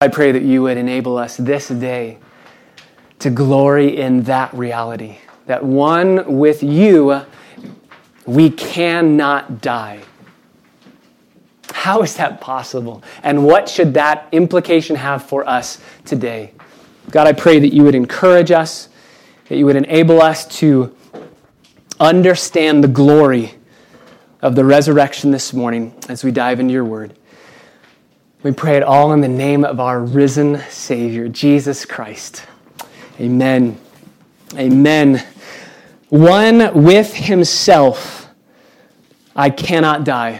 I pray that you would enable us this day to glory in that reality. That one with you, we cannot die. How is that possible? And what should that implication have for us today? God, I pray that you would encourage us, that you would enable us to understand the glory of the resurrection this morning as we dive into your word. We pray it all in the name of our risen Savior, Jesus Christ. Amen. Amen. One with himself, I cannot die.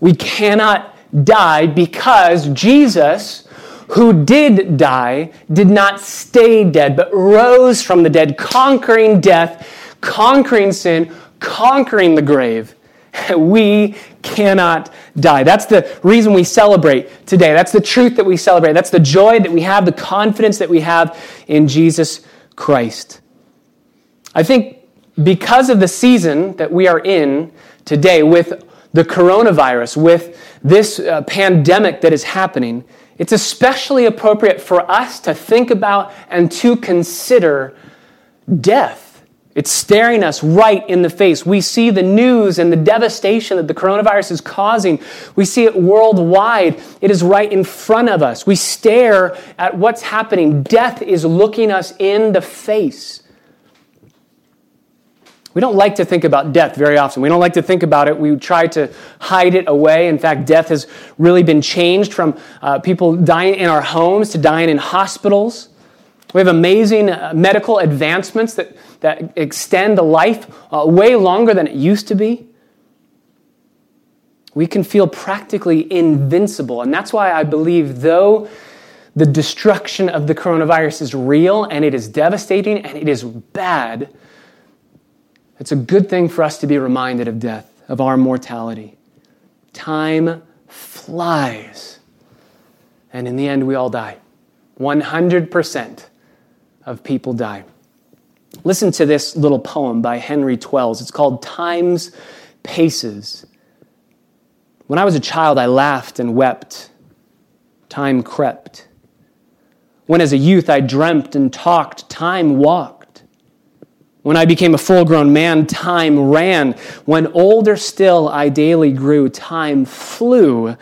We cannot die because Jesus, who did die, did not stay dead, but rose from the dead, conquering death, conquering sin, conquering the grave. We cannot die. That's the reason we celebrate today. That's the truth that we celebrate. That's the joy that we have, the confidence that we have in Jesus Christ. I think because of the season that we are in today with the coronavirus, with this uh, pandemic that is happening, it's especially appropriate for us to think about and to consider death. It's staring us right in the face. We see the news and the devastation that the coronavirus is causing. We see it worldwide. It is right in front of us. We stare at what's happening. Death is looking us in the face. We don't like to think about death very often. We don't like to think about it. We try to hide it away. In fact, death has really been changed from uh, people dying in our homes to dying in hospitals. We have amazing uh, medical advancements that, that extend the life uh, way longer than it used to be. We can feel practically invincible. And that's why I believe, though the destruction of the coronavirus is real and it is devastating and it is bad, it's a good thing for us to be reminded of death, of our mortality. Time flies. And in the end, we all die. 100% of people die. Listen to this little poem by Henry Twells. It's called Time's Paces. When I was a child, I laughed and wept. Time crept. When as a youth I dreamt and talked, time walked. When I became a full grown man, time ran. When older still I daily grew, time flew.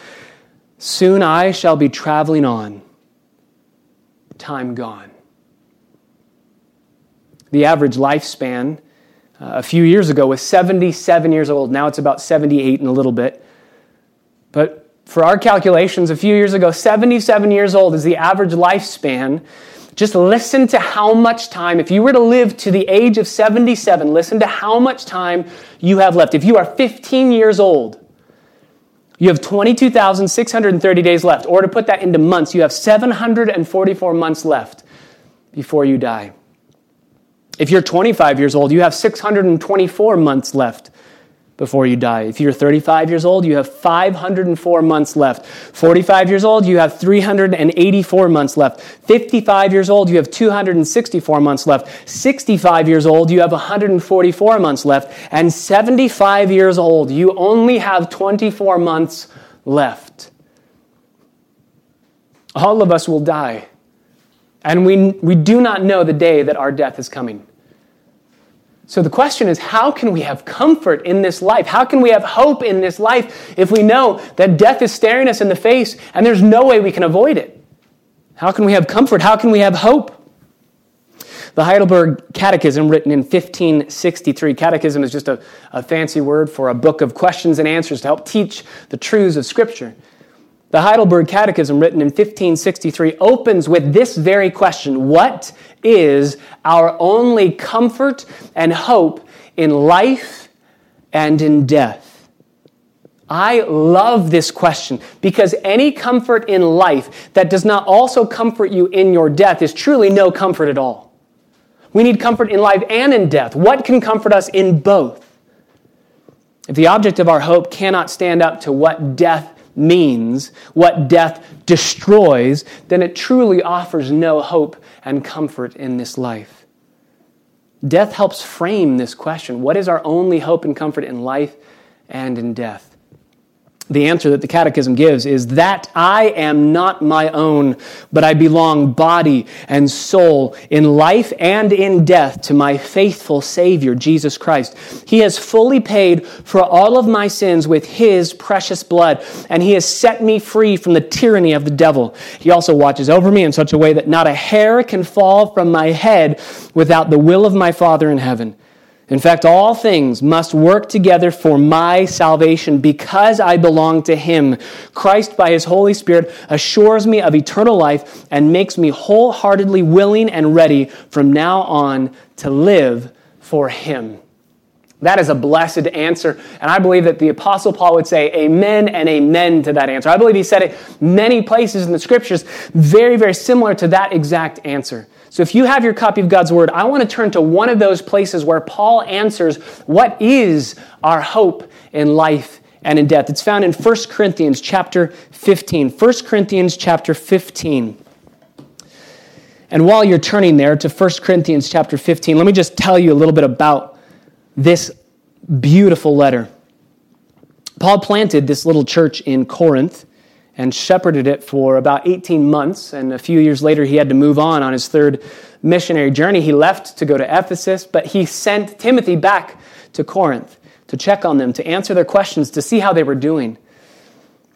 Soon I shall be traveling on, time gone. The average lifespan uh, a few years ago was 77 years old. Now it's about 78 and a little bit. But for our calculations, a few years ago, 77 years old is the average lifespan. Just listen to how much time, if you were to live to the age of 77, listen to how much time you have left. If you are 15 years old, you have 22,630 days left. Or to put that into months, you have 744 months left before you die. If you're 25 years old, you have 624 months left before you die. If you're 35 years old, you have 504 months left. 45 years old, you have 384 months left. 55 years old, you have 264 months left. 65 years old, you have 144 months left. And 75 years old, you only have 24 months left. All of us will die. And we, we do not know the day that our death is coming. So the question is how can we have comfort in this life? How can we have hope in this life if we know that death is staring us in the face and there's no way we can avoid it? How can we have comfort? How can we have hope? The Heidelberg Catechism, written in 1563, catechism is just a, a fancy word for a book of questions and answers to help teach the truths of Scripture. The Heidelberg Catechism, written in 1563, opens with this very question What is our only comfort and hope in life and in death? I love this question because any comfort in life that does not also comfort you in your death is truly no comfort at all. We need comfort in life and in death. What can comfort us in both? If the object of our hope cannot stand up to what death means, what death destroys, then it truly offers no hope and comfort in this life. Death helps frame this question What is our only hope and comfort in life and in death? The answer that the Catechism gives is that I am not my own, but I belong body and soul in life and in death to my faithful Savior, Jesus Christ. He has fully paid for all of my sins with His precious blood, and He has set me free from the tyranny of the devil. He also watches over me in such a way that not a hair can fall from my head without the will of my Father in heaven. In fact, all things must work together for my salvation because I belong to Him. Christ, by His Holy Spirit, assures me of eternal life and makes me wholeheartedly willing and ready from now on to live for Him. That is a blessed answer. And I believe that the Apostle Paul would say amen and amen to that answer. I believe he said it many places in the scriptures, very, very similar to that exact answer. So if you have your copy of God's Word, I want to turn to one of those places where Paul answers what is our hope in life and in death. It's found in 1 Corinthians chapter 15. 1 Corinthians chapter 15. And while you're turning there to 1 Corinthians chapter 15, let me just tell you a little bit about this beautiful letter. Paul planted this little church in Corinth and shepherded it for about 18 months. And a few years later, he had to move on on his third missionary journey. He left to go to Ephesus, but he sent Timothy back to Corinth to check on them, to answer their questions, to see how they were doing.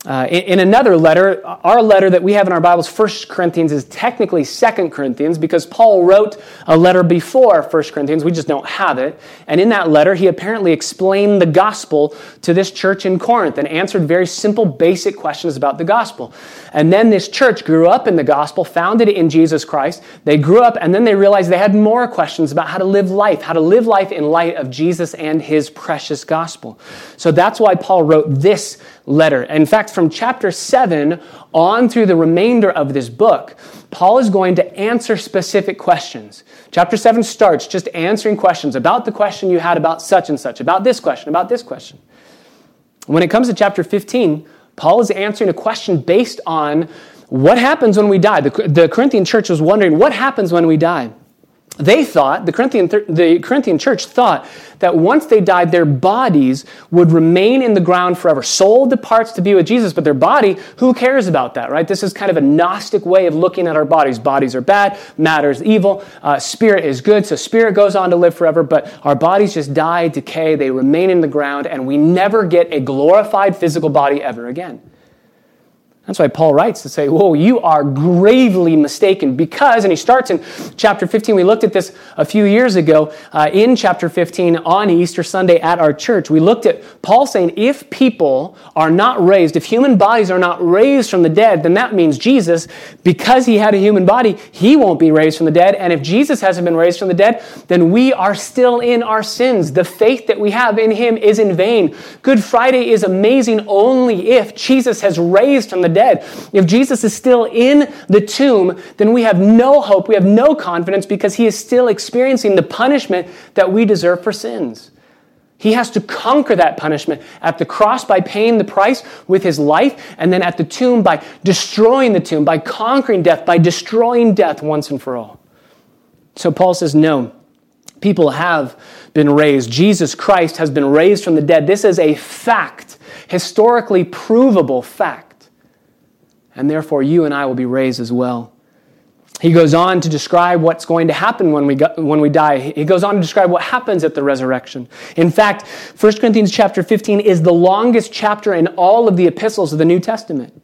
Uh, in, in, another letter, our letter that we have in our Bibles, 1 Corinthians, is technically 2 Corinthians because Paul wrote a letter before 1 Corinthians. We just don't have it. And in that letter, he apparently explained the gospel to this church in Corinth and answered very simple, basic questions about the gospel. And then this church grew up in the gospel, founded in Jesus Christ. They grew up, and then they realized they had more questions about how to live life, how to live life in light of Jesus and his precious gospel. So that's why Paul wrote this letter. In fact, from chapter 7 on through the remainder of this book, Paul is going to answer specific questions. Chapter 7 starts just answering questions about the question you had about such and such, about this question, about this question. When it comes to chapter 15, Paul is answering a question based on what happens when we die. The, the Corinthian church was wondering what happens when we die they thought, the Corinthian, the Corinthian church thought that once they died, their bodies would remain in the ground forever. Soul departs to be with Jesus, but their body, who cares about that, right? This is kind of a Gnostic way of looking at our bodies. Bodies are bad, matter is evil, uh, spirit is good, so spirit goes on to live forever, but our bodies just die, decay, they remain in the ground, and we never get a glorified physical body ever again. That's why Paul writes to say, Whoa, you are gravely mistaken because, and he starts in chapter 15. We looked at this a few years ago uh, in chapter 15 on Easter Sunday at our church. We looked at Paul saying, if people are not raised, if human bodies are not raised from the dead, then that means Jesus, because he had a human body, he won't be raised from the dead. And if Jesus hasn't been raised from the dead, then we are still in our sins. The faith that we have in him is in vain. Good Friday is amazing only if Jesus has raised from the dead. If Jesus is still in the tomb, then we have no hope, we have no confidence because he is still experiencing the punishment that we deserve for sins. He has to conquer that punishment at the cross by paying the price with his life, and then at the tomb by destroying the tomb, by conquering death, by destroying death once and for all. So Paul says, No, people have been raised. Jesus Christ has been raised from the dead. This is a fact, historically provable fact and therefore you and I will be raised as well. He goes on to describe what's going to happen when we, go, when we die. He goes on to describe what happens at the resurrection. In fact, 1 Corinthians chapter 15 is the longest chapter in all of the epistles of the New Testament.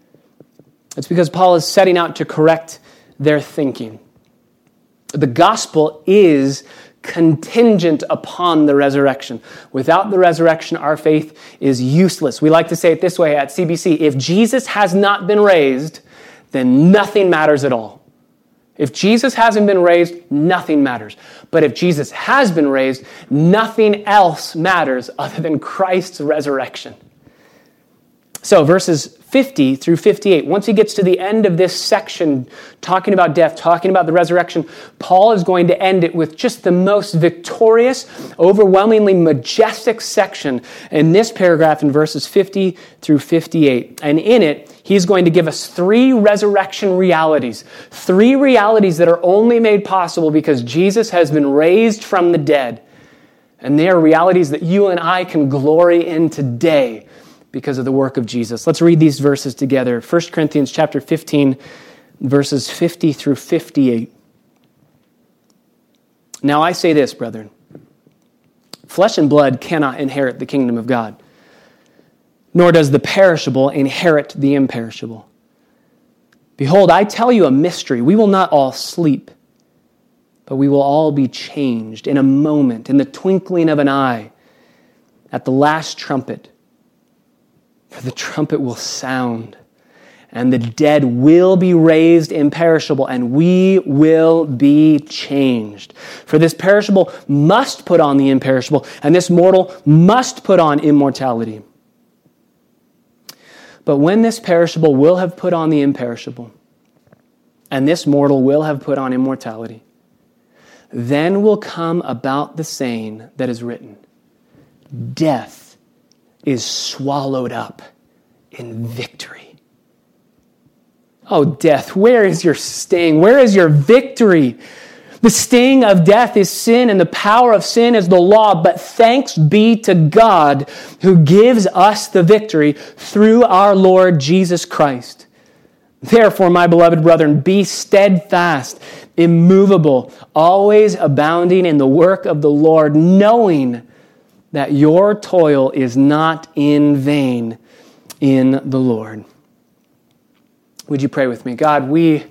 It's because Paul is setting out to correct their thinking. The gospel is contingent upon the resurrection. Without the resurrection, our faith is useless. We like to say it this way at CBC if Jesus has not been raised, then nothing matters at all. If Jesus hasn't been raised, nothing matters. But if Jesus has been raised, nothing else matters other than Christ's resurrection. So, verses 50 through 58, once he gets to the end of this section, talking about death, talking about the resurrection, Paul is going to end it with just the most victorious, overwhelmingly majestic section in this paragraph in verses 50 through 58. And in it, he's going to give us three resurrection realities, three realities that are only made possible because Jesus has been raised from the dead. And they are realities that you and I can glory in today because of the work of Jesus. Let's read these verses together. 1 Corinthians chapter 15 verses 50 through 58. Now I say this, brethren. Flesh and blood cannot inherit the kingdom of God, nor does the perishable inherit the imperishable. Behold, I tell you a mystery. We will not all sleep, but we will all be changed in a moment, in the twinkling of an eye, at the last trumpet. For the trumpet will sound and the dead will be raised imperishable, and we will be changed. For this perishable must put on the imperishable, and this mortal must put on immortality. But when this perishable will have put on the imperishable, and this mortal will have put on immortality, then will come about the saying that is written Death is swallowed up in victory. Oh, death, where is your sting? Where is your victory? The sting of death is sin, and the power of sin is the law. But thanks be to God who gives us the victory through our Lord Jesus Christ. Therefore, my beloved brethren, be steadfast, immovable, always abounding in the work of the Lord, knowing that your toil is not in vain in the Lord. Would you pray with me? God, we,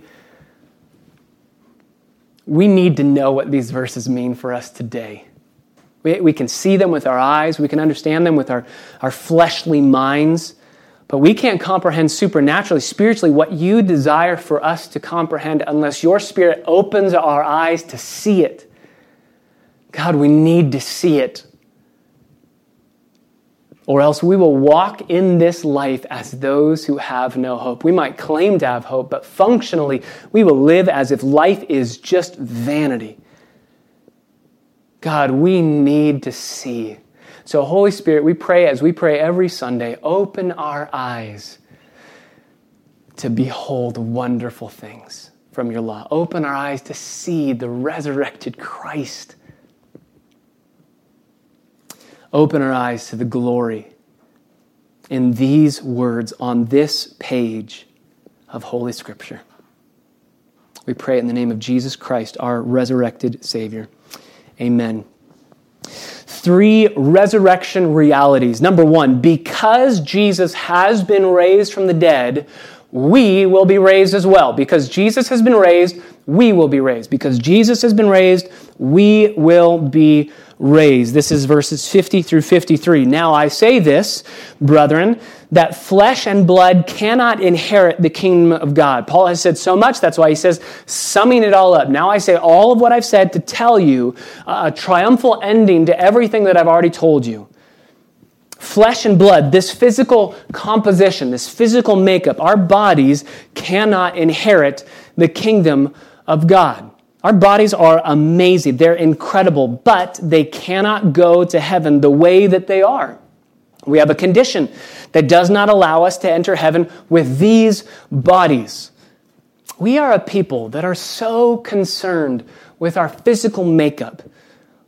we need to know what these verses mean for us today. We, we can see them with our eyes, we can understand them with our, our fleshly minds, but we can't comprehend supernaturally, spiritually, what you desire for us to comprehend unless your Spirit opens our eyes to see it. God, we need to see it or else we will walk in this life as those who have no hope. We might claim to have hope, but functionally, we will live as if life is just vanity. God, we need to see. So, Holy Spirit, we pray as we pray every Sunday, open our eyes to behold wonderful things from your law. Open our eyes to see the resurrected Christ open our eyes to the glory in these words on this page of Holy Scripture. We pray in the name of Jesus Christ, our resurrected Savior. Amen. Three resurrection realities. Number one, because Jesus has been raised from the dead, we will be raised as well. Because Jesus has been raised, we will be raised. Because Jesus has been raised, we will be raised. This is verses 50 through 53. Now I say this, brethren, that flesh and blood cannot inherit the kingdom of God. Paul has said so much, that's why he says, summing it all up. Now I say all of what I've said to tell you a triumphal ending to everything that I've already told you. Flesh and blood, this physical composition, this physical makeup, our bodies cannot inherit the kingdom of God. Our bodies are amazing, they're incredible, but they cannot go to heaven the way that they are. We have a condition that does not allow us to enter heaven with these bodies. We are a people that are so concerned with our physical makeup,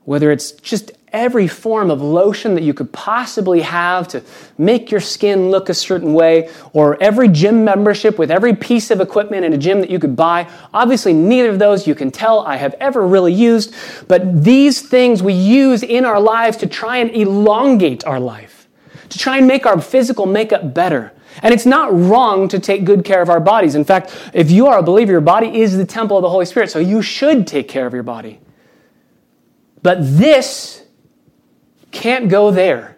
whether it's just every form of lotion that you could possibly have to make your skin look a certain way, or every gym membership with every piece of equipment in a gym that you could buy. Obviously, neither of those you can tell I have ever really used, but these things we use in our lives to try and elongate our life, to try and make our physical makeup better. And it's not wrong to take good care of our bodies. In fact, if you are a believer, your body is the temple of the Holy Spirit, so you should take care of your body. But this can't go there.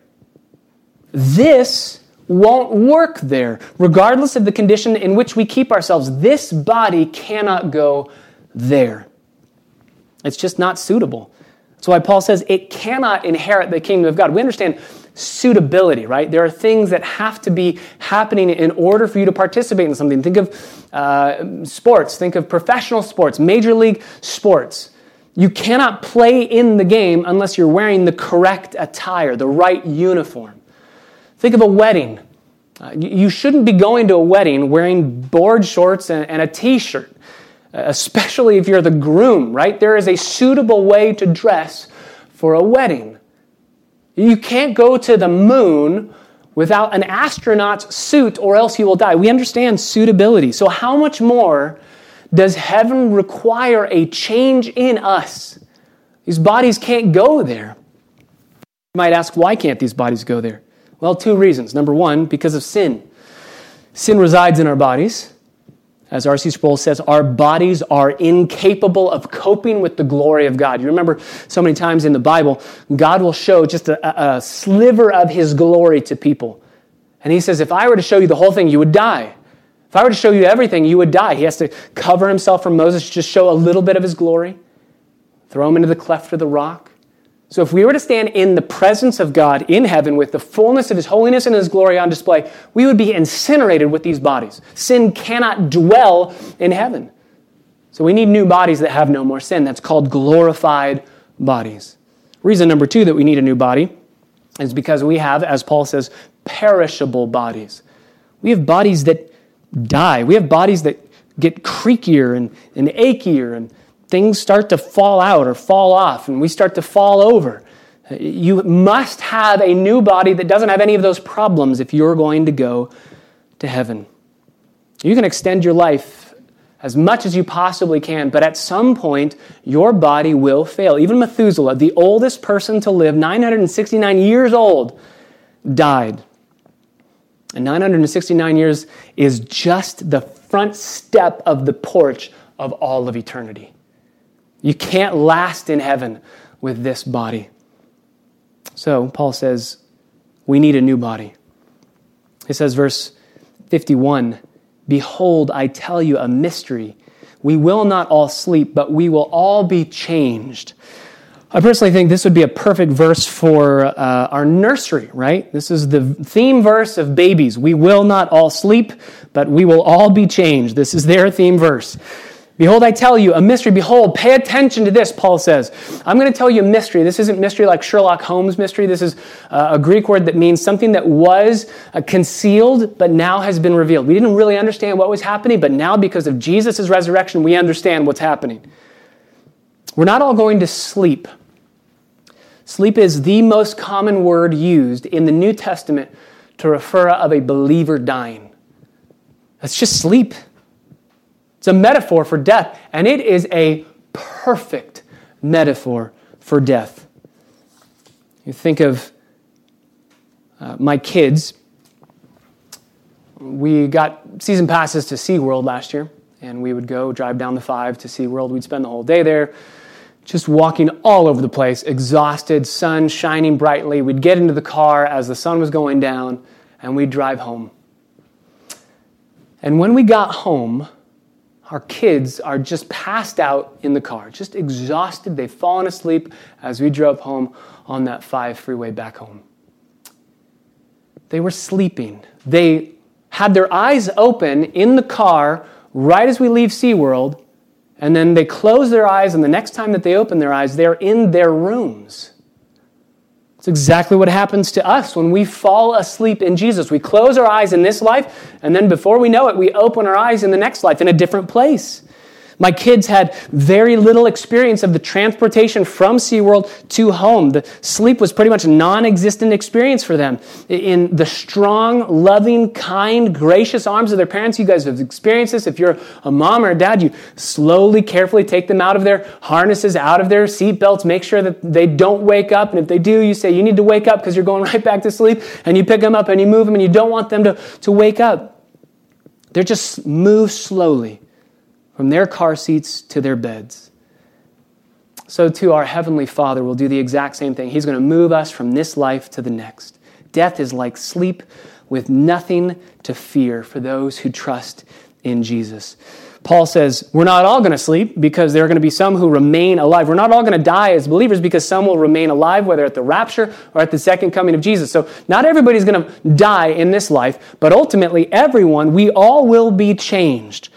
This won't work there. Regardless of the condition in which we keep ourselves, this body cannot go there. It's just not suitable. That's why Paul says it cannot inherit the kingdom of God. We understand suitability, right? There are things that have to be happening in order for you to participate in something. Think of uh, sports, think of professional sports, major league sports. You cannot play in the game unless you're wearing the correct attire, the right uniform. Think of a wedding. Uh, you shouldn't be going to a wedding wearing board shorts and, and a t shirt, especially if you're the groom, right? There is a suitable way to dress for a wedding. You can't go to the moon without an astronaut's suit, or else you will die. We understand suitability. So, how much more does heaven require a change in us? These bodies can't go there. You might ask, why can't these bodies go there? Well, two reasons. Number one, because of sin. Sin resides in our bodies. As R.C. Sproul says, our bodies are incapable of coping with the glory of God. You remember so many times in the Bible, God will show just a, a sliver of his glory to people. And he says, if I were to show you the whole thing, you would die. If I were to show you everything, you would die. He has to cover himself from Moses, just show a little bit of his glory, throw him into the cleft of the rock. So, if we were to stand in the presence of God in heaven with the fullness of His holiness and His glory on display, we would be incinerated with these bodies. Sin cannot dwell in heaven. So, we need new bodies that have no more sin. That's called glorified bodies. Reason number two that we need a new body is because we have, as Paul says, perishable bodies. We have bodies that die, we have bodies that get creakier and, and achier and things start to fall out or fall off and we start to fall over. You must have a new body that doesn't have any of those problems if you're going to go to heaven. You can extend your life as much as you possibly can, but at some point, your body will fail. Even Methuselah, the oldest person to live, 969 years old, died. And 969 years is just the front step of the porch of all of eternity. You can't last in heaven with this body. So, Paul says, we need a new body. He says, verse 51 Behold, I tell you a mystery. We will not all sleep, but we will all be changed. I personally think this would be a perfect verse for uh, our nursery, right? This is the theme verse of babies. We will not all sleep, but we will all be changed. This is their theme verse. Behold, I tell you a mystery. Behold, pay attention to this, Paul says. I'm going to tell you a mystery. This isn't mystery like Sherlock Holmes mystery. This is uh, a Greek word that means something that was uh, concealed but now has been revealed. We didn't really understand what was happening, but now because of Jesus' resurrection, we understand what's happening. We're not all going to sleep. Sleep is the most common word used in the New Testament to refer of a believer dying. That's just sleep. It's a metaphor for death, and it is a perfect metaphor for death. You think of uh, my kids. We got season passes to SeaWorld last year, and we would go drive down the five to SeaWorld. We'd spend the whole day there, just walking all over the place, exhausted, sun shining brightly. We'd get into the car as the sun was going down, and we'd drive home. And when we got home, our kids are just passed out in the car, just exhausted. They've fallen asleep as we drove home on that 5 freeway back home. They were sleeping. They had their eyes open in the car right as we leave SeaWorld, and then they close their eyes, and the next time that they open their eyes, they're in their rooms. It's exactly what happens to us when we fall asleep in Jesus. We close our eyes in this life, and then before we know it, we open our eyes in the next life in a different place. My kids had very little experience of the transportation from SeaWorld to home. The sleep was pretty much a non existent experience for them. In the strong, loving, kind, gracious arms of their parents, you guys have experienced this. If you're a mom or a dad, you slowly, carefully take them out of their harnesses, out of their seatbelts, make sure that they don't wake up. And if they do, you say, You need to wake up because you're going right back to sleep. And you pick them up and you move them, and you don't want them to, to wake up. They're just move slowly from their car seats to their beds. So, too, our Heavenly Father will do the exact same thing. He's going to move us from this life to the next. Death is like sleep with nothing to fear for those who trust in Jesus. Paul says, We're not all going to sleep because there are going to be some who remain alive. We're not all going to die as believers because some will remain alive, whether at the rapture or at the second coming of Jesus. So, not everybody's going to die in this life, but ultimately, everyone, we all will be changed.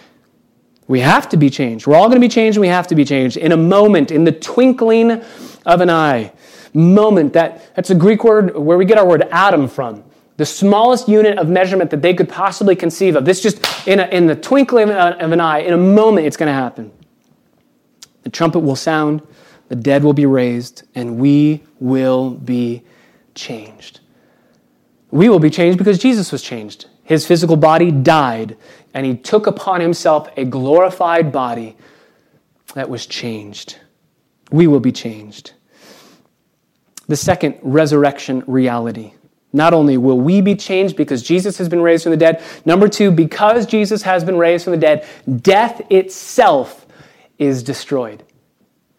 We have to be changed. We're all going to be changed and we have to be changed in a moment, in the twinkling of an eye. Moment, that, that's a Greek word where we get our word atom from. The smallest unit of measurement that they could possibly conceive of. This just in, a, in the twinkling of an eye, in a moment, it's going to happen. The trumpet will sound, the dead will be raised, and we will be changed. We will be changed because Jesus was changed. His physical body died, and he took upon himself a glorified body that was changed. We will be changed. The second resurrection reality. Not only will we be changed because Jesus has been raised from the dead, number two, because Jesus has been raised from the dead, death itself is destroyed.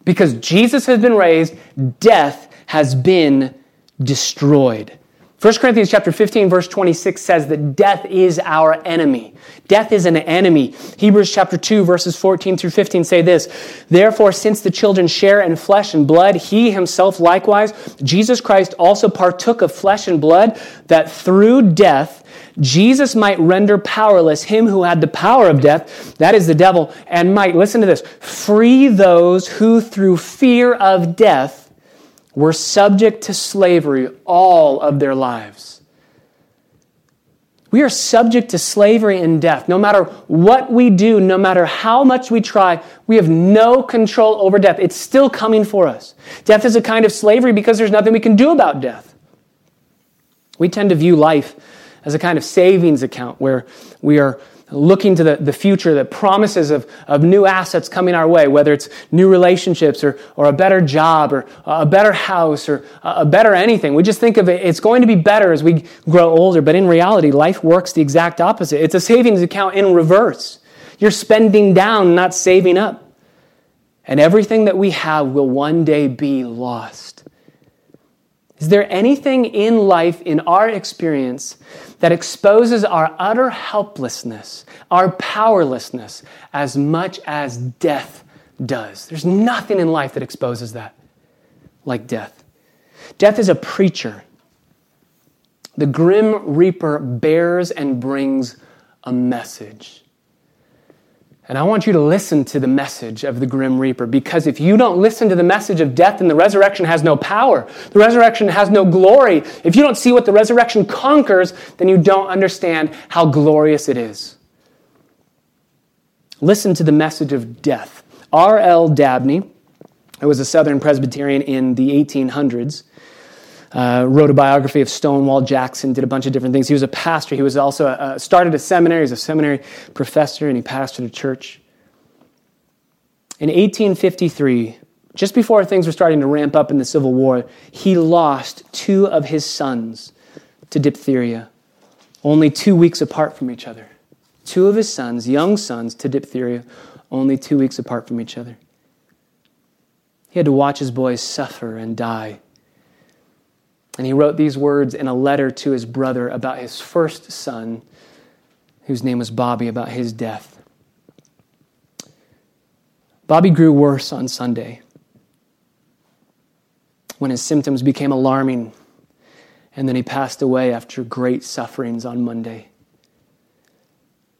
Because Jesus has been raised, death has been destroyed. 1 Corinthians chapter 15 verse 26 says that death is our enemy. Death is an enemy. Hebrews chapter 2 verses 14 through 15 say this, Therefore since the children share in flesh and blood, he himself likewise, Jesus Christ also partook of flesh and blood, that through death Jesus might render powerless him who had the power of death, that is the devil, and might, listen to this, free those who through fear of death were subject to slavery all of their lives. We are subject to slavery and death. No matter what we do, no matter how much we try, we have no control over death. It's still coming for us. Death is a kind of slavery because there's nothing we can do about death. We tend to view life as a kind of savings account where we are looking to the, the future, the promises of, of new assets coming our way, whether it's new relationships or, or a better job or a better house or a better anything. We just think of it, it's going to be better as we grow older. But in reality, life works the exact opposite. It's a savings account in reverse. You're spending down, not saving up. And everything that we have will one day be lost. Is there anything in life, in our experience, that exposes our utter helplessness, our powerlessness, as much as death does? There's nothing in life that exposes that like death. Death is a preacher. The grim reaper bears and brings a message. And I want you to listen to the message of the Grim Reaper because if you don't listen to the message of death, then the resurrection has no power. The resurrection has no glory. If you don't see what the resurrection conquers, then you don't understand how glorious it is. Listen to the message of death. R.L. Dabney, who was a Southern Presbyterian in the 1800s, uh, wrote a biography of Stonewall Jackson, did a bunch of different things. He was a pastor. He was also a, started a seminary. He's a seminary professor, and he pastored a church. In 1853, just before things were starting to ramp up in the Civil War, he lost two of his sons to diphtheria, only two weeks apart from each other. Two of his sons, young sons, to diphtheria, only two weeks apart from each other. He had to watch his boys suffer and die and he wrote these words in a letter to his brother about his first son, whose name was Bobby, about his death. Bobby grew worse on Sunday when his symptoms became alarming, and then he passed away after great sufferings on Monday.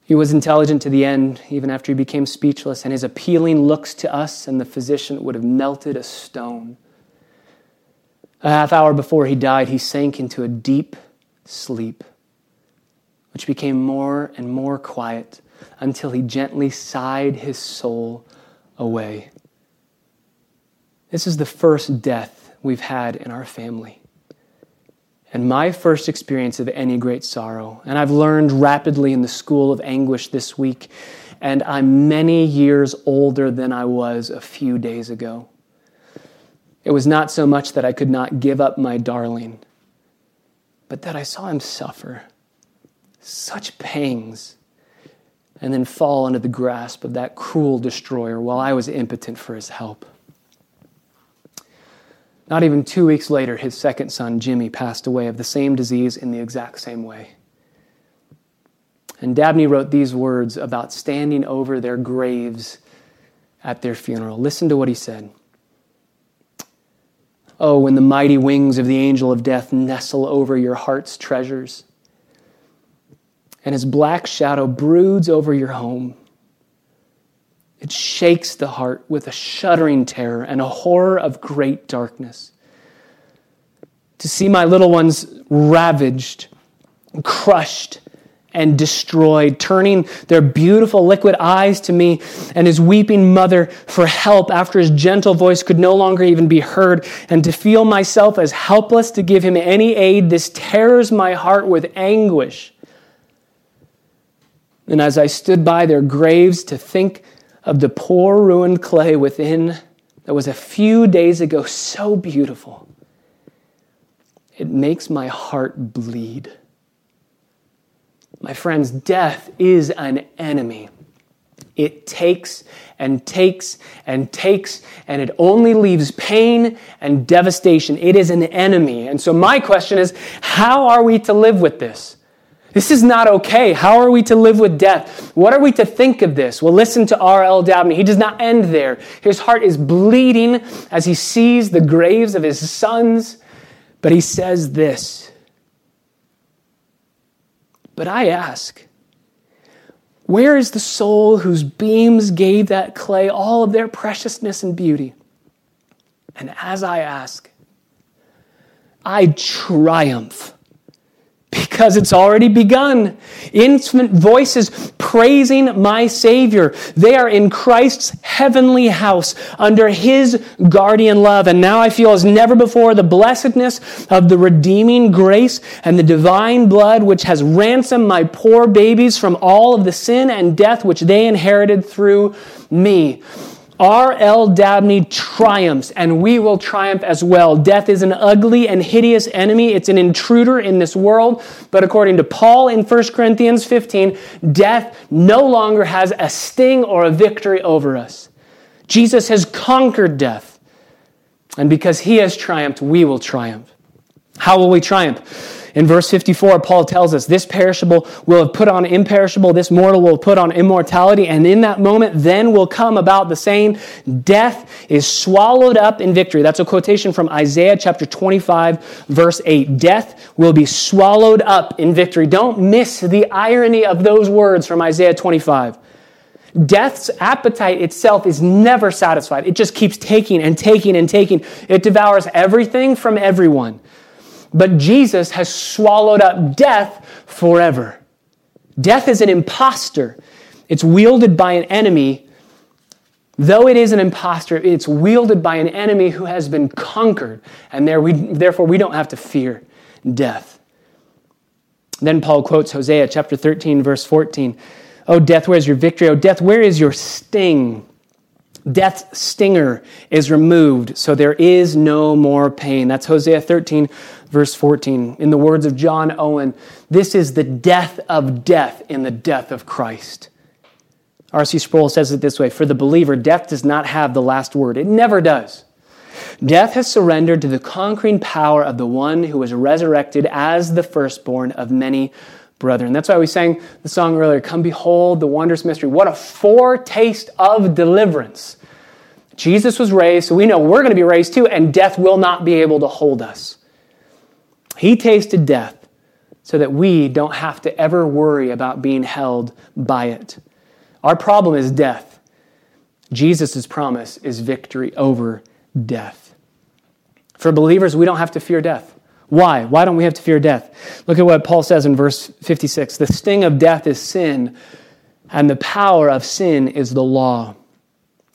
He was intelligent to the end, even after he became speechless, and his appealing looks to us and the physician would have melted a stone. A half hour before he died, he sank into a deep sleep, which became more and more quiet until he gently sighed his soul away. This is the first death we've had in our family. And my first experience of any great sorrow. And I've learned rapidly in the school of anguish this week, and I'm many years older than I was a few days ago. It was not so much that I could not give up my darling, but that I saw him suffer such pangs and then fall under the grasp of that cruel destroyer while I was impotent for his help. Not even two weeks later, his second son, Jimmy, passed away of the same disease in the exact same way. And Dabney wrote these words about standing over their graves at their funeral. Listen to what he said. Oh, when the mighty wings of the angel of death nestle over your heart's treasures, and his black shadow broods over your home, it shakes the heart with a shuddering terror and a horror of great darkness. To see my little ones ravaged, crushed, and destroyed, turning their beautiful liquid eyes to me and his weeping mother for help after his gentle voice could no longer even be heard. And to feel myself as helpless to give him any aid, this tears my heart with anguish. And as I stood by their graves to think of the poor ruined clay within that was a few days ago so beautiful, it makes my heart bleed. My friends, death is an enemy. It takes and takes and takes, and it only leaves pain and devastation. It is an enemy. And so, my question is how are we to live with this? This is not okay. How are we to live with death? What are we to think of this? Well, listen to R.L. Dabney. He does not end there. His heart is bleeding as he sees the graves of his sons, but he says this. But I ask, where is the soul whose beams gave that clay all of their preciousness and beauty? And as I ask, I triumph because it's already begun. Infant voices praising my Savior. They are in Christ's heavenly house under His guardian love. And now I feel as never before the blessedness of the redeeming grace and the divine blood which has ransomed my poor babies from all of the sin and death which they inherited through me. R.L. Dabney triumphs, and we will triumph as well. Death is an ugly and hideous enemy. It's an intruder in this world. But according to Paul in 1 Corinthians 15, death no longer has a sting or a victory over us. Jesus has conquered death. And because he has triumphed, we will triumph. How will we triumph? In verse 54, Paul tells us, This perishable will have put on imperishable, this mortal will put on immortality, and in that moment then will come about the saying, Death is swallowed up in victory. That's a quotation from Isaiah chapter 25, verse 8. Death will be swallowed up in victory. Don't miss the irony of those words from Isaiah 25. Death's appetite itself is never satisfied. It just keeps taking and taking and taking. It devours everything from everyone. But Jesus has swallowed up death forever. Death is an impostor. It's wielded by an enemy. Though it is an impostor, it's wielded by an enemy who has been conquered, and there we, therefore we don't have to fear death. Then Paul quotes Hosea chapter 13, verse 14. Oh, death, where is your victory? Oh, death, where is your sting? Death's stinger is removed, so there is no more pain. That's Hosea 13, verse 14. In the words of John Owen, this is the death of death in the death of Christ. R.C. Sproul says it this way For the believer, death does not have the last word, it never does. Death has surrendered to the conquering power of the one who was resurrected as the firstborn of many brethren. That's why we sang the song earlier Come behold the wondrous mystery. What a foretaste of deliverance. Jesus was raised, so we know we're going to be raised too, and death will not be able to hold us. He tasted death so that we don't have to ever worry about being held by it. Our problem is death. Jesus' promise is victory over death. For believers, we don't have to fear death. Why? Why don't we have to fear death? Look at what Paul says in verse 56 The sting of death is sin, and the power of sin is the law.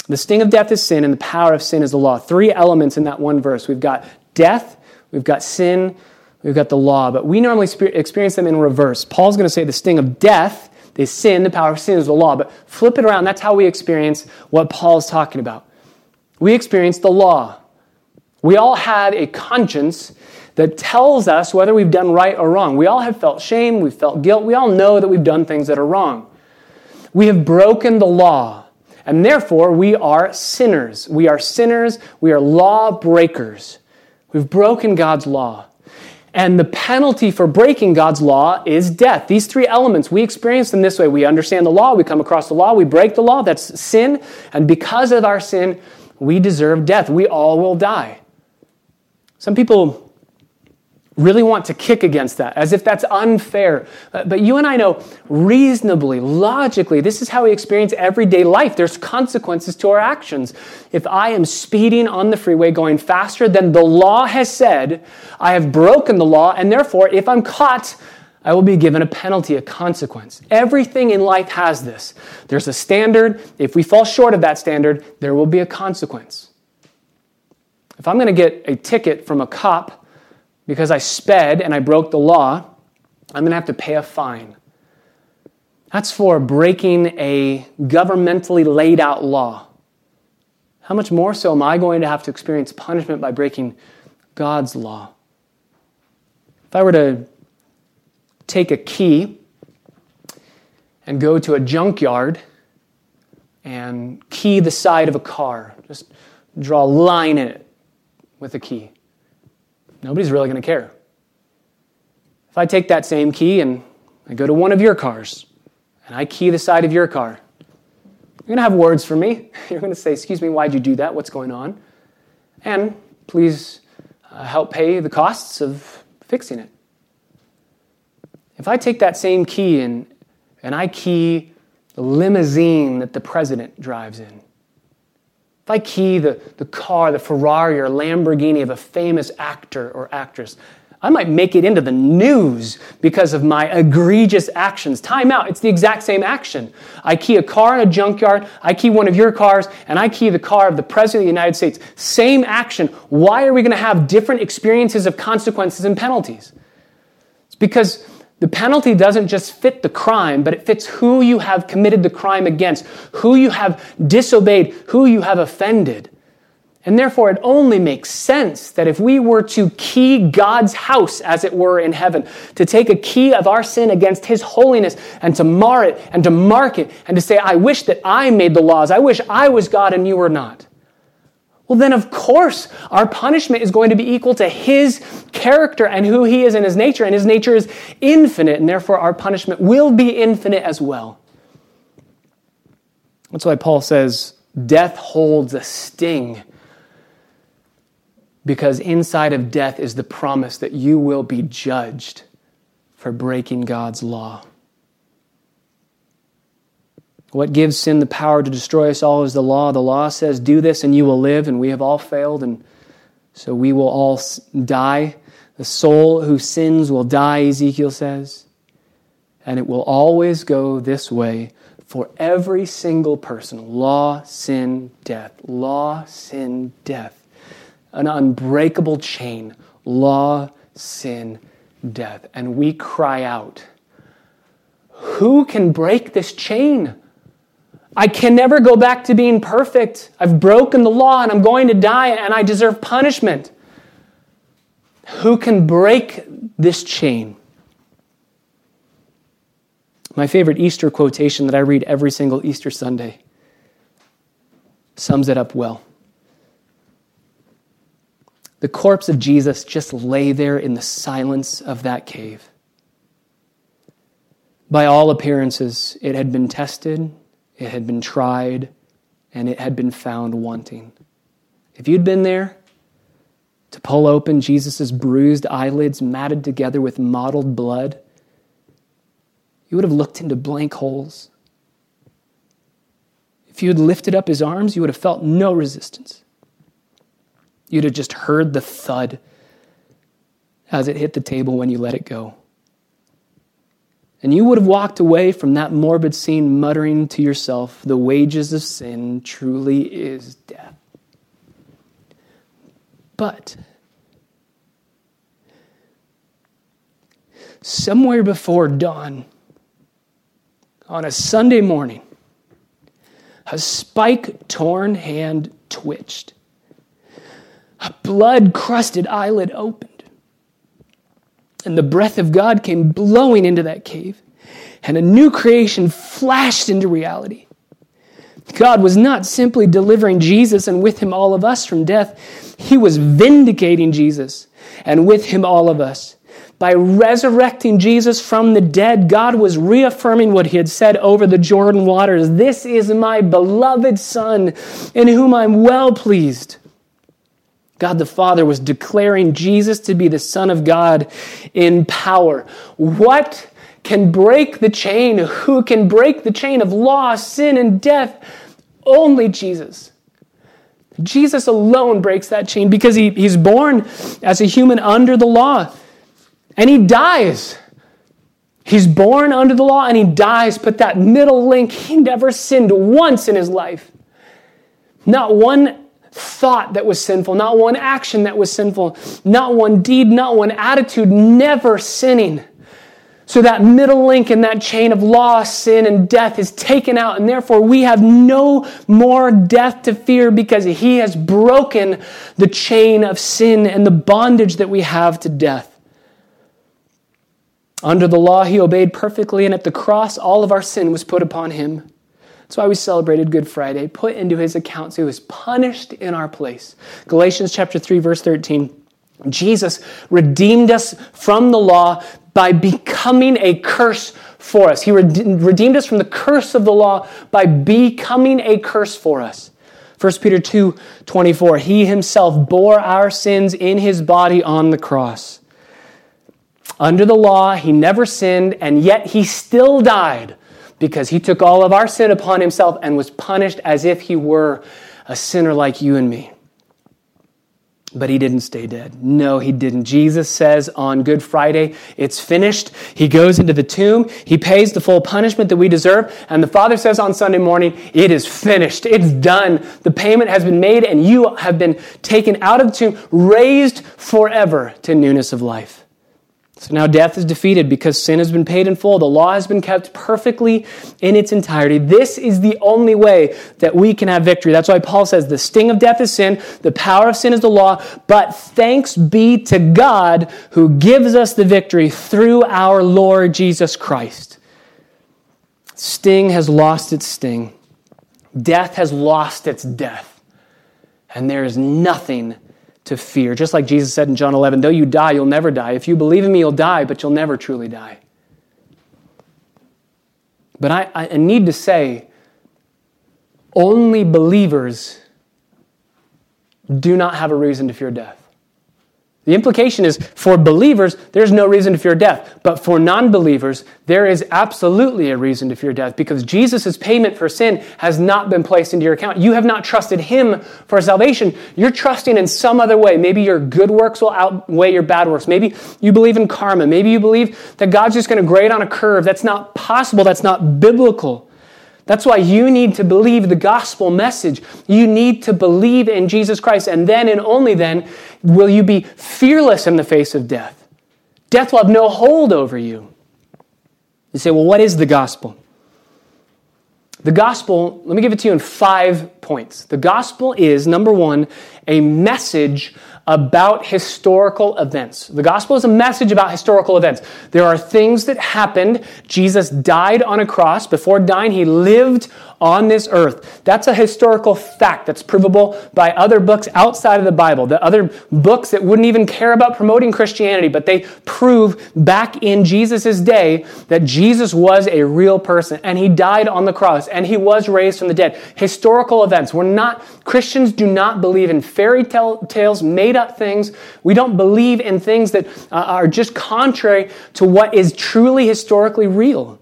The sting of death is sin, and the power of sin is the law. Three elements in that one verse. We've got death, we've got sin, we've got the law, but we normally experience them in reverse. Paul's going to say the sting of death is sin, the power of sin is the law, but flip it around. That's how we experience what Paul's talking about. We experience the law. We all had a conscience that tells us whether we've done right or wrong. We all have felt shame, we've felt guilt, we all know that we've done things that are wrong. We have broken the law, and therefore we are sinners. We are sinners, we are law breakers. We've broken God's law. And the penalty for breaking God's law is death. These three elements, we experience them this way. We understand the law, we come across the law, we break the law, that's sin. And because of our sin, we deserve death. We all will die. Some people really want to kick against that as if that's unfair. Uh, but you and I know reasonably, logically, this is how we experience everyday life. There's consequences to our actions. If I am speeding on the freeway going faster than the law has said, I have broken the law, and therefore, if I'm caught, I will be given a penalty, a consequence. Everything in life has this. There's a standard. If we fall short of that standard, there will be a consequence. If I'm going to get a ticket from a cop because I sped and I broke the law, I'm going to have to pay a fine. That's for breaking a governmentally laid out law. How much more so am I going to have to experience punishment by breaking God's law? If I were to take a key and go to a junkyard and key the side of a car, just draw a line in it with a key, nobody's really going to care. If I take that same key and I go to one of your cars and I key the side of your car, you're going to have words for me. You're going to say, Excuse me, why'd you do that? What's going on? And please uh, help pay the costs of fixing it. If I take that same key and, and I key the limousine that the president drives in, if I key the, the car, the Ferrari or Lamborghini of a famous actor or actress, I might make it into the news because of my egregious actions. Time out. It's the exact same action. I key a car in a junkyard, I key one of your cars, and I key the car of the President of the United States. Same action. Why are we going to have different experiences of consequences and penalties? It's because the penalty doesn't just fit the crime, but it fits who you have committed the crime against, who you have disobeyed, who you have offended. And therefore, it only makes sense that if we were to key God's house, as it were, in heaven, to take a key of our sin against His holiness and to mar it and to mark it and to say, I wish that I made the laws. I wish I was God and you were not. Well, then, of course, our punishment is going to be equal to His character and who He is in His nature. And His nature is infinite, and therefore our punishment will be infinite as well. That's why Paul says, Death holds a sting because inside of death is the promise that you will be judged for breaking God's law. What gives sin the power to destroy us all is the law. The law says, Do this and you will live, and we have all failed, and so we will all die. The soul who sins will die, Ezekiel says. And it will always go this way for every single person law, sin, death. Law, sin, death an unbreakable chain law, sin, death. And we cry out, Who can break this chain? I can never go back to being perfect. I've broken the law and I'm going to die and I deserve punishment. Who can break this chain? My favorite Easter quotation that I read every single Easter Sunday sums it up well. The corpse of Jesus just lay there in the silence of that cave. By all appearances, it had been tested, it had been tried, and it had been found wanting. If you'd been there to pull open Jesus' bruised eyelids matted together with mottled blood, you would have looked into blank holes. If you had lifted up his arms, you would have felt no resistance. You'd have just heard the thud as it hit the table when you let it go. And you would have walked away from that morbid scene muttering to yourself, The wages of sin truly is death. But somewhere before dawn, on a Sunday morning, a spike torn hand twitched a blood crusted eyelid opened. And the breath of God came blowing into that cave, and a new creation flashed into reality. God was not simply delivering Jesus and with him all of us from death, he was vindicating Jesus and with him all of us. By resurrecting Jesus from the dead, God was reaffirming what he had said over the Jordan waters This is my beloved Son, in whom I'm well pleased. God the Father was declaring Jesus to be the Son of God in power. What can break the chain? Who can break the chain of law, sin, and death? Only Jesus. Jesus alone breaks that chain because he, he's born as a human under the law and he dies He's born under the law and he dies, but that middle link, he never sinned once in his life. Not one thought that was sinful, not one action that was sinful, not one deed, not one attitude, never sinning. So that middle link in that chain of law, sin, and death is taken out, and therefore we have no more death to fear because he has broken the chain of sin and the bondage that we have to death. Under the law, he obeyed perfectly, and at the cross, all of our sin was put upon him. That's why we celebrated Good Friday, put into his account, so he was punished in our place. Galatians chapter 3, verse 13. Jesus redeemed us from the law by becoming a curse for us. He redeemed us from the curse of the law by becoming a curse for us. 1 Peter 2 24. He himself bore our sins in his body on the cross. Under the law, he never sinned, and yet he still died because he took all of our sin upon himself and was punished as if he were a sinner like you and me. But he didn't stay dead. No, he didn't. Jesus says on Good Friday, it's finished. He goes into the tomb. He pays the full punishment that we deserve. And the Father says on Sunday morning, it is finished. It's done. The payment has been made, and you have been taken out of the tomb, raised forever to newness of life. So now death is defeated because sin has been paid in full. The law has been kept perfectly in its entirety. This is the only way that we can have victory. That's why Paul says the sting of death is sin, the power of sin is the law, but thanks be to God who gives us the victory through our Lord Jesus Christ. Sting has lost its sting, death has lost its death, and there is nothing to fear. Just like Jesus said in John 11, though you die, you'll never die. If you believe in me, you'll die, but you'll never truly die. But I, I need to say, only believers do not have a reason to fear death. The implication is for believers, there's no reason to fear death. But for non believers, there is absolutely a reason to fear death because Jesus' payment for sin has not been placed into your account. You have not trusted Him for salvation. You're trusting in some other way. Maybe your good works will outweigh your bad works. Maybe you believe in karma. Maybe you believe that God's just going to grade on a curve. That's not possible. That's not biblical. That's why you need to believe the gospel message. You need to believe in Jesus Christ, and then and only then will you be fearless in the face of death. Death will have no hold over you. You say, well, what is the gospel? The gospel, let me give it to you in five points. The gospel is, number one, a message about historical events. The gospel is a message about historical events. There are things that happened. Jesus died on a cross. Before dying, he lived on this earth. That's a historical fact that's provable by other books outside of the Bible, the other books that wouldn't even care about promoting Christianity, but they prove back in Jesus' day that Jesus was a real person and he died on the cross and he was raised from the dead. Historical events. We're not, Christians do not believe in fairy tale, tales, made up things. We don't believe in things that uh, are just contrary to what is truly historically real.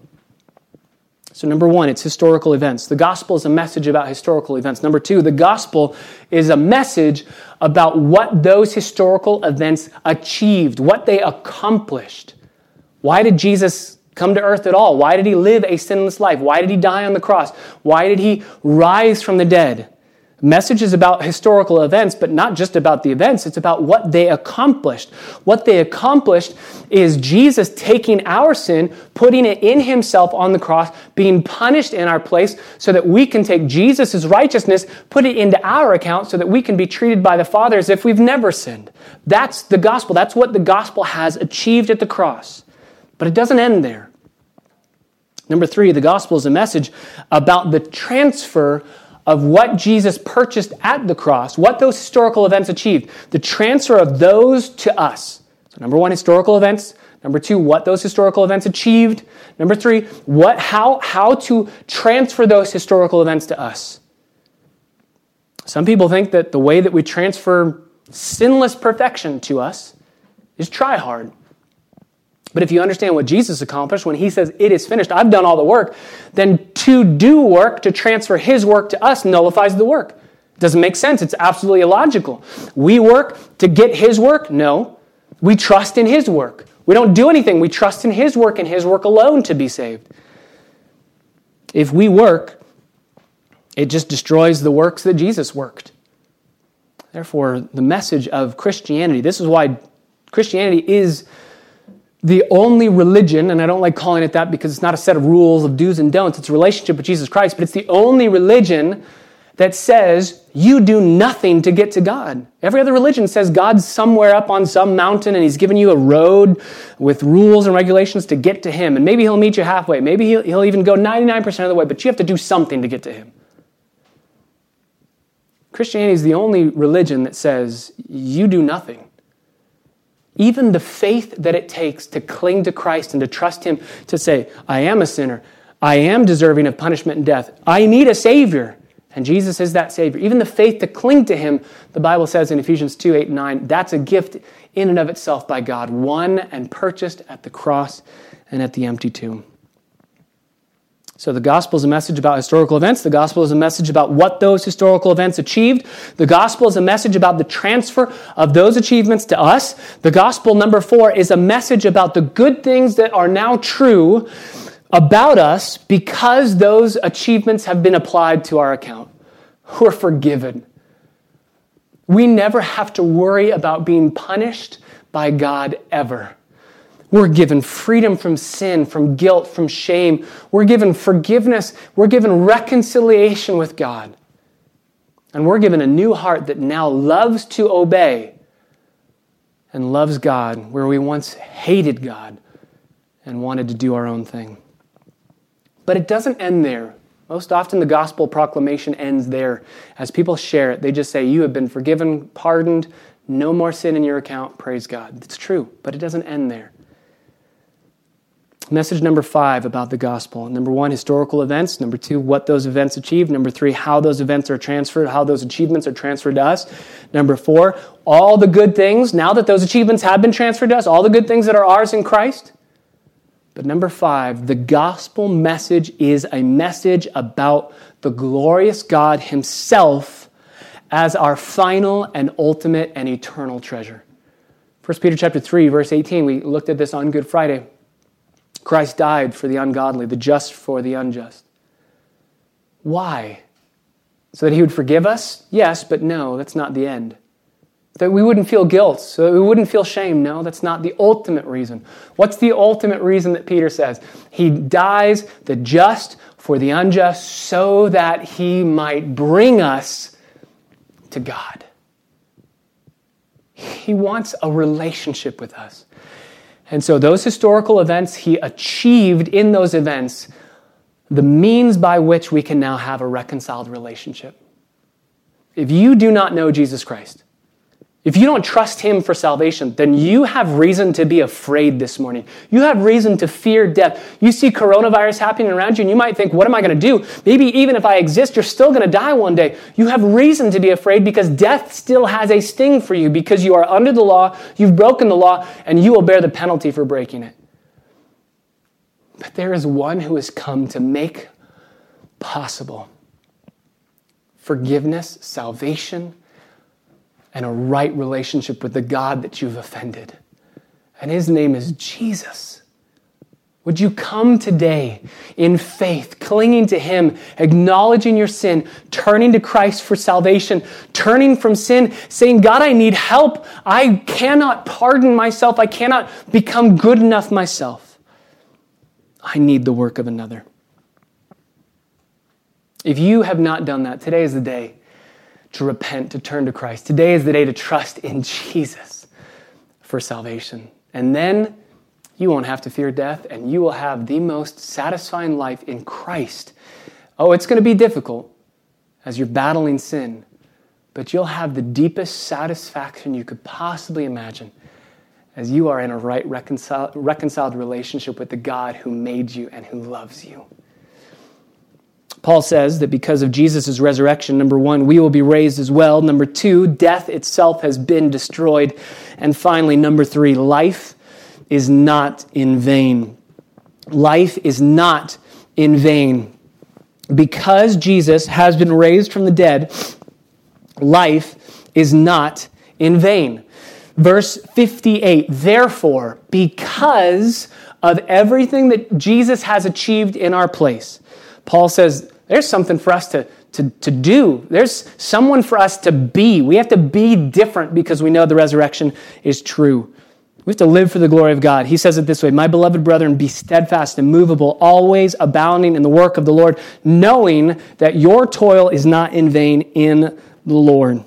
So, number one, it's historical events. The gospel is a message about historical events. Number two, the gospel is a message about what those historical events achieved, what they accomplished. Why did Jesus come to earth at all? Why did he live a sinless life? Why did he die on the cross? Why did he rise from the dead? Message is about historical events, but not just about the events. It's about what they accomplished. What they accomplished is Jesus taking our sin, putting it in himself on the cross, being punished in our place, so that we can take Jesus' righteousness, put it into our account, so that we can be treated by the Father as if we've never sinned. That's the gospel. That's what the gospel has achieved at the cross. But it doesn't end there. Number three, the gospel is a message about the transfer of what Jesus purchased at the cross, what those historical events achieved, the transfer of those to us. So, number one, historical events. Number two, what those historical events achieved. Number three, what, how, how to transfer those historical events to us. Some people think that the way that we transfer sinless perfection to us is try hard. But if you understand what Jesus accomplished when he says, It is finished, I've done all the work, then to do work, to transfer his work to us, nullifies the work. It doesn't make sense. It's absolutely illogical. We work to get his work? No. We trust in his work. We don't do anything. We trust in His work and His work alone to be saved. If we work, it just destroys the works that Jesus worked. Therefore, the message of Christianity, this is why Christianity is the only religion, and I don't like calling it that because it's not a set of rules of do's and don'ts, it's a relationship with Jesus Christ, but it's the only religion that says you do nothing to get to God. Every other religion says God's somewhere up on some mountain and He's given you a road with rules and regulations to get to Him. And maybe He'll meet you halfway. Maybe He'll, he'll even go 99% of the way, but you have to do something to get to Him. Christianity is the only religion that says you do nothing. Even the faith that it takes to cling to Christ and to trust Him to say, I am a sinner. I am deserving of punishment and death. I need a Savior. And Jesus is that Savior. Even the faith to cling to Him, the Bible says in Ephesians 2 8 and 9, that's a gift in and of itself by God, won and purchased at the cross and at the empty tomb. So the gospel is a message about historical events. The gospel is a message about what those historical events achieved. The gospel is a message about the transfer of those achievements to us. The gospel, number four, is a message about the good things that are now true about us because those achievements have been applied to our account. We're forgiven. We never have to worry about being punished by God ever. We're given freedom from sin, from guilt, from shame. We're given forgiveness. We're given reconciliation with God. And we're given a new heart that now loves to obey and loves God, where we once hated God and wanted to do our own thing. But it doesn't end there. Most often, the gospel proclamation ends there. As people share it, they just say, You have been forgiven, pardoned, no more sin in your account, praise God. It's true, but it doesn't end there. Message number five about the gospel. Number one, historical events. Number two, what those events achieved. Number three, how those events are transferred, how those achievements are transferred to us. Number four, all the good things, now that those achievements have been transferred to us, all the good things that are ours in Christ. But number five, the gospel message is a message about the glorious God Himself as our final and ultimate and eternal treasure. 1 Peter chapter 3, verse 18, we looked at this on Good Friday. Christ died for the ungodly, the just for the unjust. Why? So that He would forgive us? Yes, but no, that's not the end that we wouldn't feel guilt, so that we wouldn't feel shame. No, that's not the ultimate reason. What's the ultimate reason that Peter says? He dies the just for the unjust so that he might bring us to God. He wants a relationship with us. And so, those historical events, he achieved in those events the means by which we can now have a reconciled relationship. If you do not know Jesus Christ, if you don't trust Him for salvation, then you have reason to be afraid this morning. You have reason to fear death. You see coronavirus happening around you, and you might think, What am I going to do? Maybe even if I exist, you're still going to die one day. You have reason to be afraid because death still has a sting for you because you are under the law, you've broken the law, and you will bear the penalty for breaking it. But there is one who has come to make possible forgiveness, salvation, and a right relationship with the God that you've offended. And his name is Jesus. Would you come today in faith, clinging to Him, acknowledging your sin, turning to Christ for salvation, turning from sin, saying, God, I need help. I cannot pardon myself. I cannot become good enough myself. I need the work of another. If you have not done that, today is the day to repent, to turn to Christ. Today is the day to trust in Jesus for salvation. And then you won't have to fear death, and you will have the most satisfying life in Christ. Oh, it's going to be difficult as you're battling sin, but you'll have the deepest satisfaction you could possibly imagine as you are in a right reconciled, reconciled relationship with the God who made you and who loves you. Paul says that because of Jesus' resurrection, number one, we will be raised as well. Number two, death itself has been destroyed. And finally, number three, life is not in vain. Life is not in vain. Because Jesus has been raised from the dead, life is not in vain. Verse 58 Therefore, because of everything that Jesus has achieved in our place, Paul says there's something for us to, to, to do. There's someone for us to be. We have to be different because we know the resurrection is true. We have to live for the glory of God. He says it this way My beloved brethren, be steadfast and movable, always abounding in the work of the Lord, knowing that your toil is not in vain in the Lord.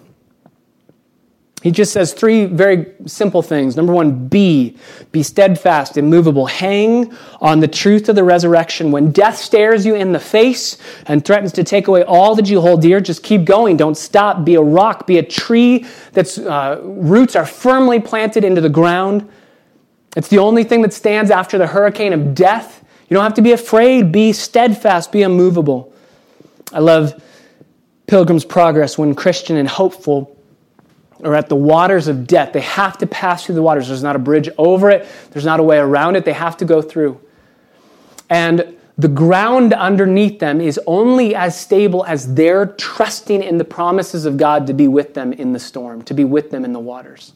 He just says three very simple things. Number one, be. Be steadfast, immovable. Hang on the truth of the resurrection. When death stares you in the face and threatens to take away all that you hold dear, just keep going. Don't stop. Be a rock. Be a tree that's uh, roots are firmly planted into the ground. It's the only thing that stands after the hurricane of death. You don't have to be afraid. Be steadfast. Be immovable. I love Pilgrim's Progress when Christian and hopeful are at the waters of death. They have to pass through the waters. There's not a bridge over it, there's not a way around it. They have to go through. And the ground underneath them is only as stable as they're trusting in the promises of God to be with them in the storm, to be with them in the waters.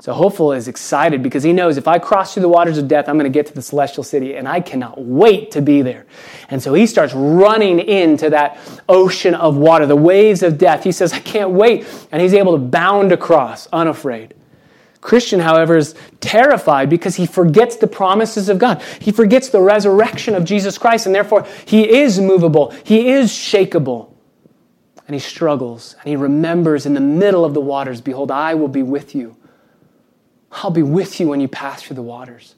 So Hopeful is excited because he knows if I cross through the waters of death, I'm going to get to the celestial city, and I cannot wait to be there. And so he starts running into that ocean of water, the waves of death. He says, I can't wait. And he's able to bound across, unafraid. Christian, however, is terrified because he forgets the promises of God. He forgets the resurrection of Jesus Christ, and therefore he is movable, he is shakable. And he struggles, and he remembers in the middle of the waters, Behold, I will be with you I'll be with you when you pass through the waters.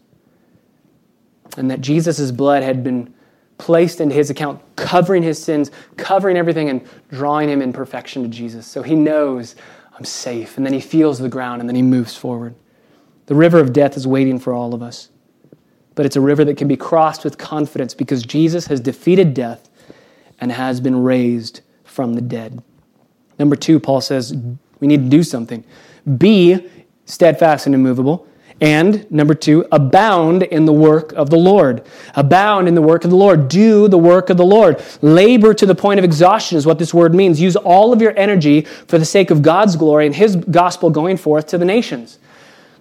And that Jesus' blood had been placed into his account, covering his sins, covering everything, and drawing him in perfection to Jesus. So he knows I'm safe. And then he feels the ground and then he moves forward. The river of death is waiting for all of us. But it's a river that can be crossed with confidence because Jesus has defeated death and has been raised from the dead. Number two, Paul says we need to do something. Be steadfast and immovable. And number two, abound in the work of the Lord. Abound in the work of the Lord. Do the work of the Lord. Labor to the point of exhaustion is what this word means. Use all of your energy for the sake of God's glory and His gospel going forth to the nations.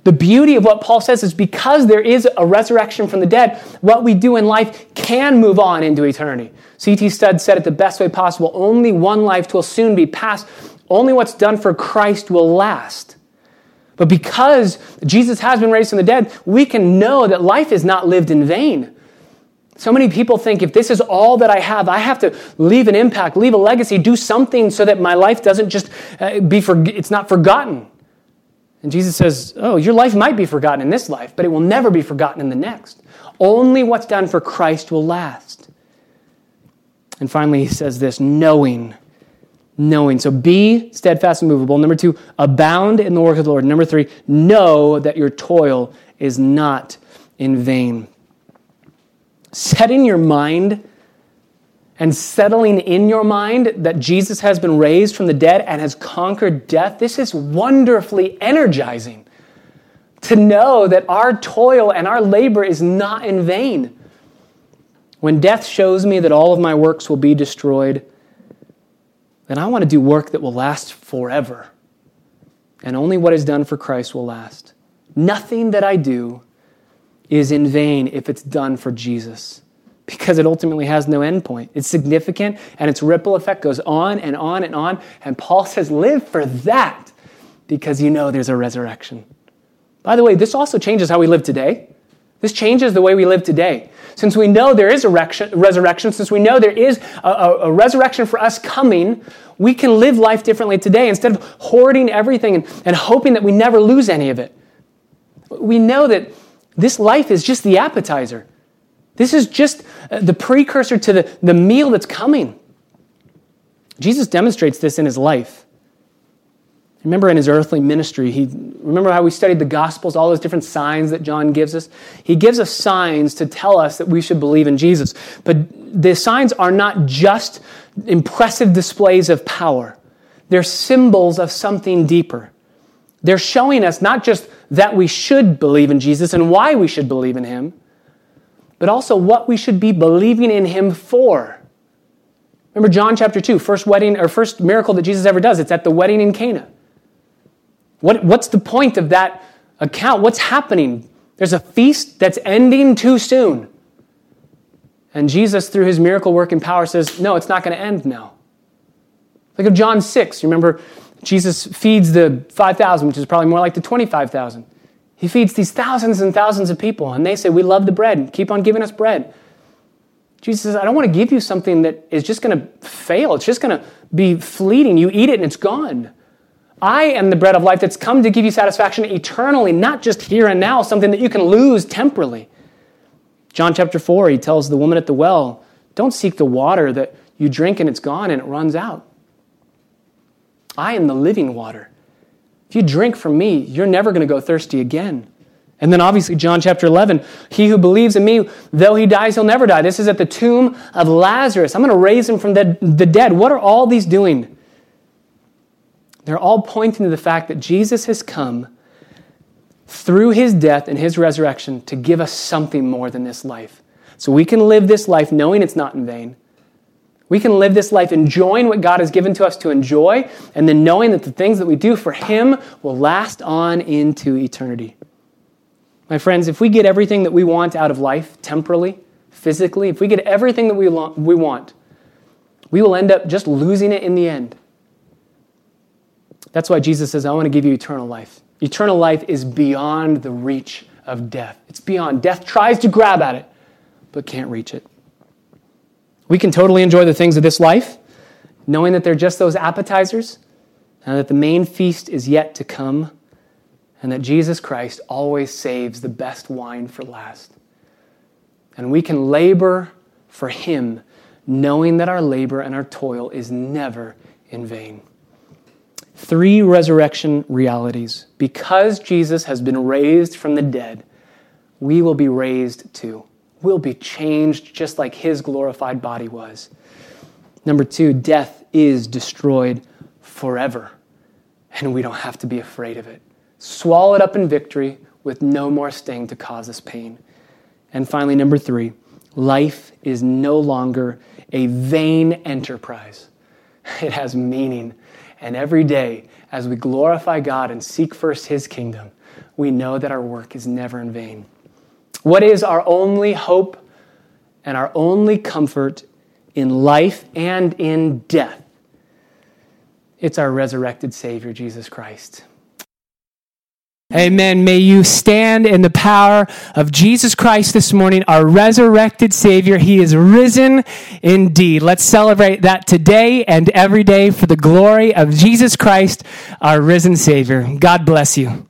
The beauty of what Paul says is because there is a resurrection from the dead, what we do in life can move on into eternity. C.T. Studd said it the best way possible only one life will soon be passed, only what's done for Christ will last. But because Jesus has been raised from the dead, we can know that life is not lived in vain. So many people think if this is all that I have, I have to leave an impact, leave a legacy, do something so that my life doesn't just uh, be for, it's not forgotten. And Jesus says, "Oh, your life might be forgotten in this life, but it will never be forgotten in the next. Only what's done for Christ will last." And finally he says this, knowing knowing. So be steadfast and movable. Number two, abound in the work of the Lord. Number three, know that your toil is not in vain. Setting your mind and settling in your mind that Jesus has been raised from the dead and has conquered death, this is wonderfully energizing. To know that our toil and our labor is not in vain. When death shows me that all of my works will be destroyed, then I want to do work that will last forever. And only what is done for Christ will last. Nothing that I do is in vain if it's done for Jesus because it ultimately has no end point. It's significant and its ripple effect goes on and on and on. And Paul says, live for that because you know there's a resurrection. By the way, this also changes how we live today. This changes the way we live today. Since we know there is a resurrection, since we know there is a, a, a, resurrection for us coming, we can live life differently today instead of hoarding everything and, and hoping that we never lose any of it. We know that this life is just the appetizer. This is just uh, the precursor to the, the meal that's coming. Jesus demonstrates this in his life. Remember in his earthly ministry, he remember how we studied the gospels, all those different signs that John gives us? He gives us signs to tell us that we should believe in Jesus. But the signs are not just impressive displays of power. They're symbols of something deeper. They're showing us not just that we should believe in Jesus and why we should believe in him, but also what we should be believing in him for. Remember John chapter 2, first wedding or first miracle that Jesus ever does, it's at the wedding in Cana. What, what's the point of that account? What's happening? There's a feast that's ending too soon. And Jesus, through his miracle working power, says, No, it's not going to end now. Think of John 6. You remember Jesus feeds the 5,000, which is probably more like the 25,000. He feeds these thousands and thousands of people, and they say, We love the bread. Keep on giving us bread. Jesus says, I don't want to give you something that is just going to fail. It's just going to be fleeting. You eat it and it's gone. I am the bread of life that's come to give you satisfaction eternally, not just here and now, something that you can lose temporally. John chapter 4, he tells the woman at the well, Don't seek the water that you drink and it's gone and it runs out. I am the living water. If you drink from me, you're never going to go thirsty again. And then obviously, John chapter 11, he who believes in me, though he dies, he'll never die. This is at the tomb of Lazarus. I'm going to raise him from the, the dead. What are all these doing? They're all pointing to the fact that Jesus has come through his death and his resurrection to give us something more than this life. So we can live this life knowing it's not in vain. We can live this life enjoying what God has given to us to enjoy, and then knowing that the things that we do for Him will last on into eternity. My friends, if we get everything that we want out of life temporally, physically, if we get everything that we, we want, we will end up just losing it in the end. That's why Jesus says, I want to give you eternal life. Eternal life is beyond the reach of death. It's beyond. Death tries to grab at it, but can't reach it. We can totally enjoy the things of this life, knowing that they're just those appetizers, and that the main feast is yet to come, and that Jesus Christ always saves the best wine for last. And we can labor for Him, knowing that our labor and our toil is never in vain three resurrection realities. Because Jesus has been raised from the dead, we will be raised too. We'll be changed just like his glorified body was. Number two, death is destroyed forever, and we don't have to be afraid of it. Swallowed up in victory with no more sting to cause us pain. And finally, number three, life is no longer a vain enterprise. It has meaning and every day, as we glorify God and seek first His kingdom, we know that our work is never in vain. What is our only hope and our only comfort in life and in death? It's our resurrected Savior, Jesus Christ. Amen. May you stand in the power of Jesus Christ this morning, our resurrected Savior. He is risen indeed. Let's celebrate that today and every day for the glory of Jesus Christ, our risen Savior. God bless you.